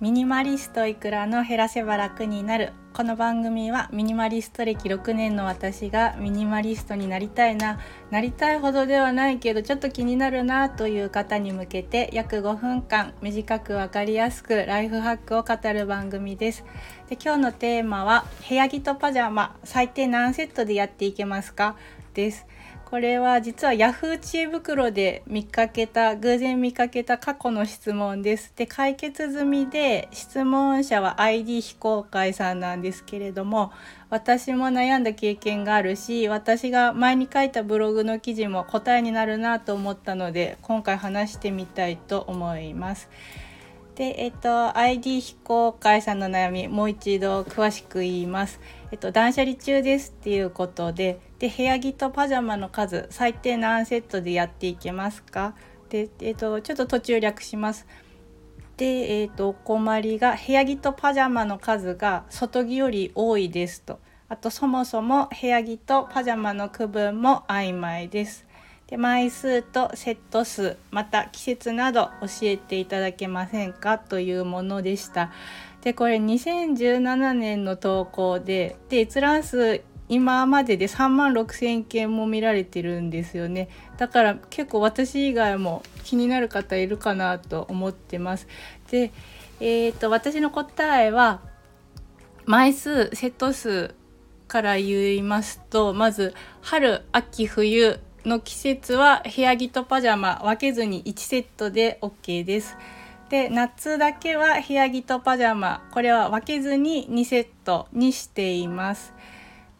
ミニマリストいくらの減らせば楽になる。この番組はミニマリスト歴6年の私がミニマリストになりたいな。なりたいほどではないけどちょっと気になるなという方に向けて約5分間短く分かりやすくライフハックを語る番組です。で今日のテーマは部屋着とパジャマ最低何セットでやっていけますか？ですこれは実は Yahoo 知恵袋で見かけた偶然見かけた過去の質問です。で解決済みで質問者は ID 非公開さんなんですけれども私も悩んだ経験があるし私が前に書いたブログの記事も答えになるなと思ったので今回話してみたいと思います。で、えっと、ID 非公開さんの悩み、もう一度詳しく言います。えっと、断捨離中ですっていうことで、で、部屋着とパジャマの数、最低何セットでやっていけますか？で、えっと、ちょっと途中略します。で、えっと、お困りが、部屋着とパジャマの数が外着より多いですと。あと、そもそも部屋着とパジャマの区分も曖昧です。で枚数とセット数また季節など教えていただけませんか？というものでした。でこれ2017年の投稿でで閲覧数今までで3万6,000件も見られてるんですよねだから結構私以外も気になる方いるかなと思ってます。で、えーと、と私の答えは枚数セット数から言いますとまず春秋冬の季節は部屋着とパジャマ分けずに1セットで OK です。で夏だけは部屋着とパジャマこれは分けずに2セットにしています。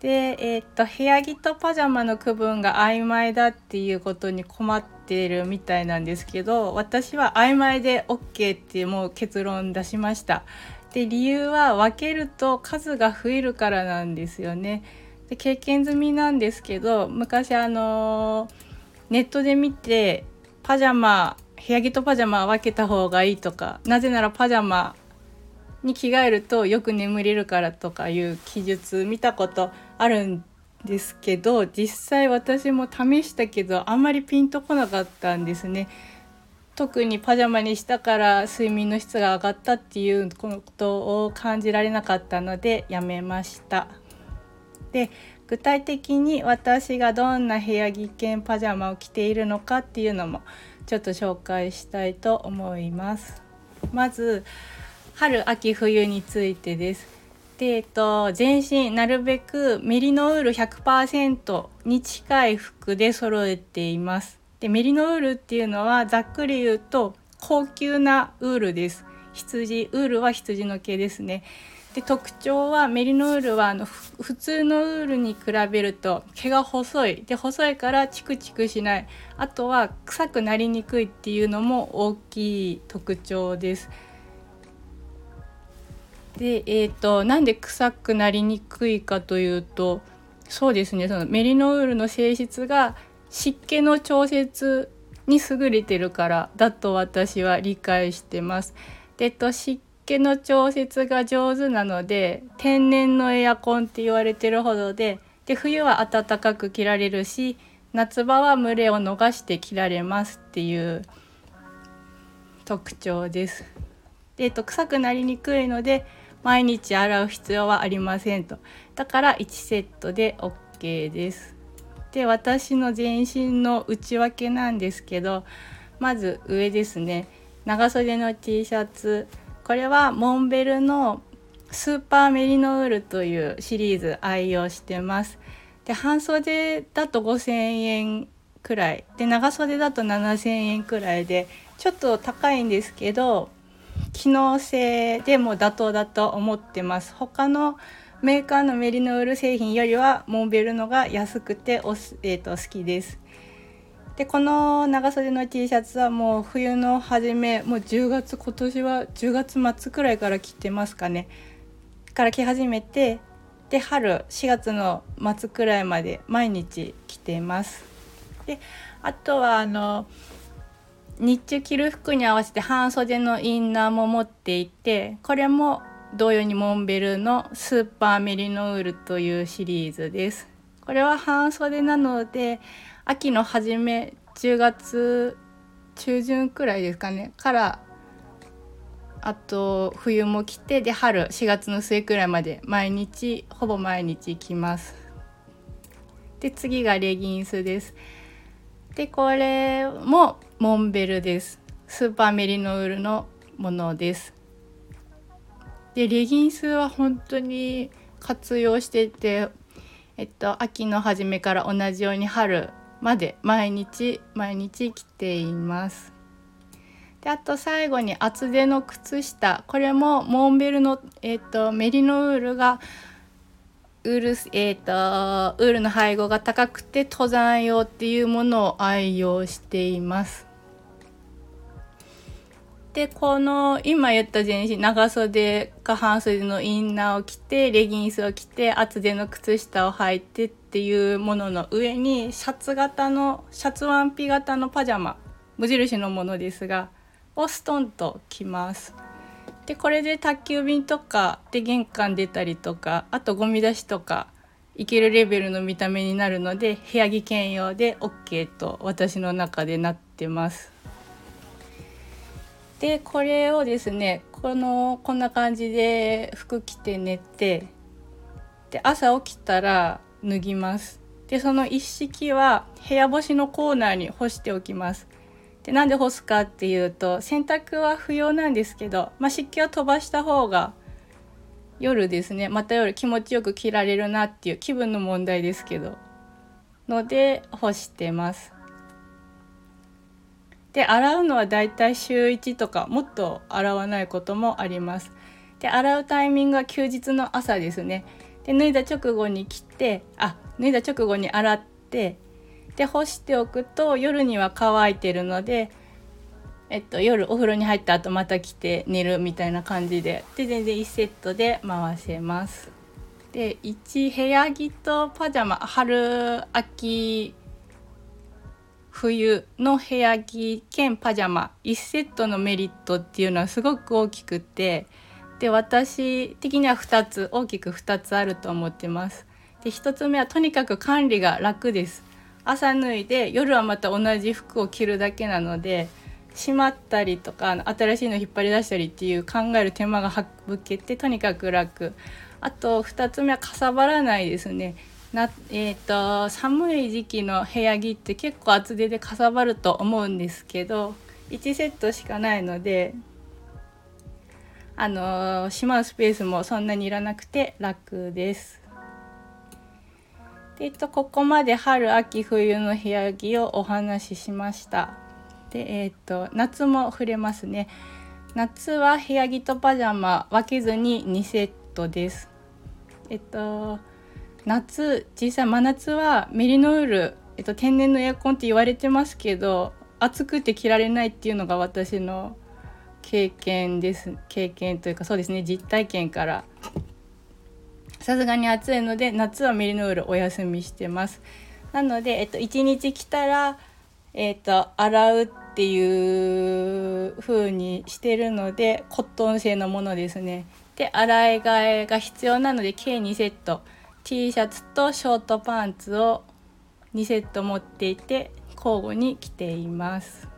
で、えー、っと部屋着とパジャマの区分が曖昧だっていうことに困ってるみたいなんですけど私は曖昧で OK ってもう結論出しました。で理由は分けると数が増えるからなんですよね。で経験済みなんですけど昔あのネットで見てパジャマ部屋着とパジャマ分けた方がいいとかなぜならパジャマに着替えるとよく眠れるからとかいう記述見たことあるんですけど実際私も試したけどあんまりピンとこなかったんですね。特にパジャマにしたから睡眠の質が上がったっていうことを感じられなかったのでやめました。で具体的に私がどんな部屋着兼パジャマを着ているのかっていうのもちょっと紹介したいと思います。まず春秋冬についてです。でえっと、全身なるべくメリノウール100%に近い服で揃えています。でメリノウールっていうのはざっくり言うと高級なウールです。羊ウールは羊の毛ですね。で特徴はメリノウールはあの普通のウールに比べると毛が細いで細いからチクチクしないあとは臭くなりにくいっていうのも大きい特徴です。でえーと、なんで臭くなりにくいかというとそうですねそのメリノウールの性質が湿気の調節に優れてるからだと私は理解してます。で、えっと、湿気の調節が上手なので天然のエアコンって言われてるほどでで冬は暖かく着られるし夏場は蒸れを逃して着られますっていう特徴です。で、えっと、臭くなりにくいので毎日洗う必要はありませんとだから1セットで OK です。で私の全身の内訳なんですけどまず上ですね長袖の T シャツこれはモンベルのスーパーメリノールというシリーズ愛用してます。で半袖だと5,000円くらいで長袖だと7,000円くらいでちょっと高いんですけど機能性でも妥当だと思ってます。他のメーカーのメリノール製品よりはモンベルのが安くておす、えーと好きです。でこの長袖の T シャツはもう冬の初めもう10月今年は10月末くらいから着てますかねから着始めてで春4月の末くらいまで毎日着てますであとはあの日中着る服に合わせて半袖のインナーも持っていてこれも同様にモンベルのスーパーメリノールというシリーズです。これは半袖なので秋の初め10月中旬くらいですかね。からあと冬も来てで春4月の末くらいまで毎日ほぼ毎日着ます。で次がレギンスです。でこれもモンベルです。スーパーメリノールのものです。でレギンスは本当に活用しててえっと秋の初めから同じように春まで毎日毎日着ています。であと最後に厚手の靴下。これもモンベルの、えーと、メリノウールがウール,、えーと、ウールの配合が高くて登山用っていうものを愛用しています。でこの今言った全身長袖か半袖のインナーを着てレギンスを着て厚手の靴下を履いてっていうものの上にシャツ型のシャツワンピ型のパジャマ無印のものですがをストンと着ます。でこれで宅急便とかで玄関出たりとかあとゴミ出しとかいけるレベルの見た目になるので部屋着兼用で OK と私の中でなってます。でこれをですねこのこんな感じで服着て寝てで朝起きたら脱ぎます。でその一式は部屋干しのコーナーに干しておきます。でなんで干すかっていうと洗濯は不要なんですけど、まあ、湿気を飛ばした方が夜ですねまた夜気持ちよく着られるなっていう気分の問題ですけどので干してます。で洗うのはだいたい週1とかもっと洗わないこともあります。で洗うタイミングは休日の朝ですね。で脱いだ直後に切ってあ脱いだ直後に洗ってで干しておくと夜には乾いてるので、えっと、夜お風呂に入った後また着て寝るみたいな感じでで全然1セットで回せます。で1部屋着とパジャマ春秋冬の部屋着兼パジャマ1セットのメリットっていうのはすごく大きくてで私的には2つ大きく2つあると思ってます。で1つ目はとにかく管理が楽です。朝脱いで夜はまた同じ服を着るだけなのでしまったりとか新しいの引っ張り出したりっていう考える手間が省けてとにかく楽あと2つ目はかさばらないですねなえーと、寒い時期の部屋着って結構厚手でかさばると思うんですけど1セットしかないのであのー、しまうスペースもそんなにいらなくて楽です。えっと、ここまで春秋冬の部屋着をお話ししました。で、えっと、夏も触れますね。夏は部屋着とパジャマ分けずに2セットです。えっと、夏、実際真夏はメリノール、えっと、天然のエアコンって言われてますけど、暑くて着られないっていうのが私の経験です。経験というかそうですね、実体験から。さすがに暑いので夏はメリノールお休みしてます。なので、えっと、1日来たら、えっと、洗うっていう風にしてるのでコットン製のものですね。で洗い替えが必要なので計2セット。T シャツとショートパンツを2セット持っていて交互に着ています。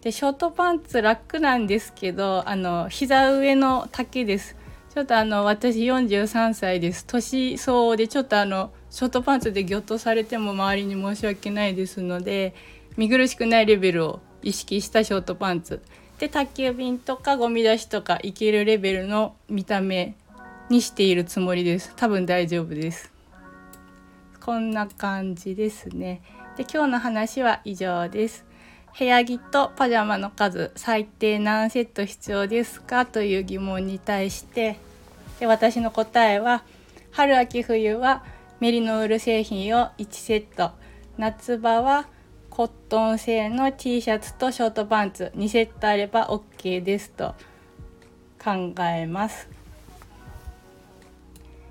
でショートパンツ楽なんですけどあの膝上の丈です。ちょっとあの私43歳です。年相応でちょっとあのショートパンツでぎょっとされても周りに申し訳ないですので見苦しくないレベルを意識したショートパンツ。で宅急便とかゴミ出しとかいけるレベルの見た目にしているつもりです。多分大丈夫です。こんな感じですね。で今日の話は以上です。部屋着とパジャマの数最低何セット必要ですか？という疑問に対して。で私の答えは春秋冬はメリノール製品を1セット。夏場はコットン製の T シャツとショートパンツ2セットあれば OK ですと考えます。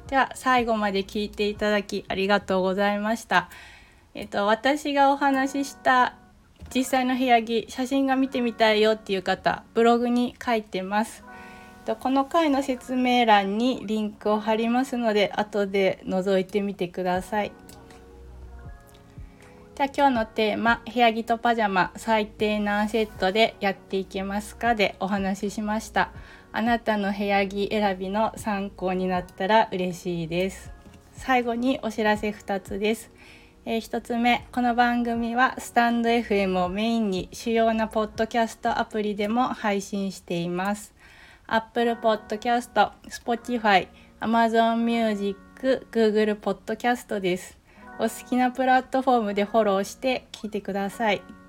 では最後まで聞いていただきありがとうございました。えっと私がお話しした実際の部屋着写真が見てみたいよっていう方ブログに書いてます。この回の説明欄にリンクを貼りますので後で覗いてみてください。じゃあ今日のテーマ「部屋着とパジャマ最低何セットでやっていけますか?」でお話ししました。あなたの部屋着選びの参考になったら嬉しいです。最後にお知らせ2つです。えー、1つ目この番組はスタンド FM をメインに主要なポッドキャストアプリでも配信しています。Apple Podcast、Spotify、Amazon Music、Google Podcast です。お好きなプラットフォームでフォローして聞いてください。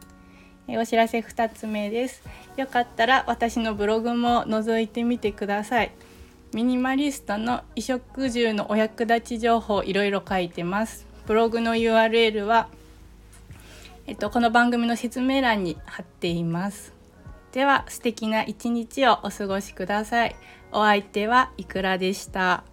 えお知らせ2つ目ですよかったら私のブログも覗いてみてくださいミニマリストの衣食住のお役立ち情報いろいろ書いてますブログの URL は、えっと、この番組の説明欄に貼っています。では素敵な一日をお過ごしください。お相手はいくらでした。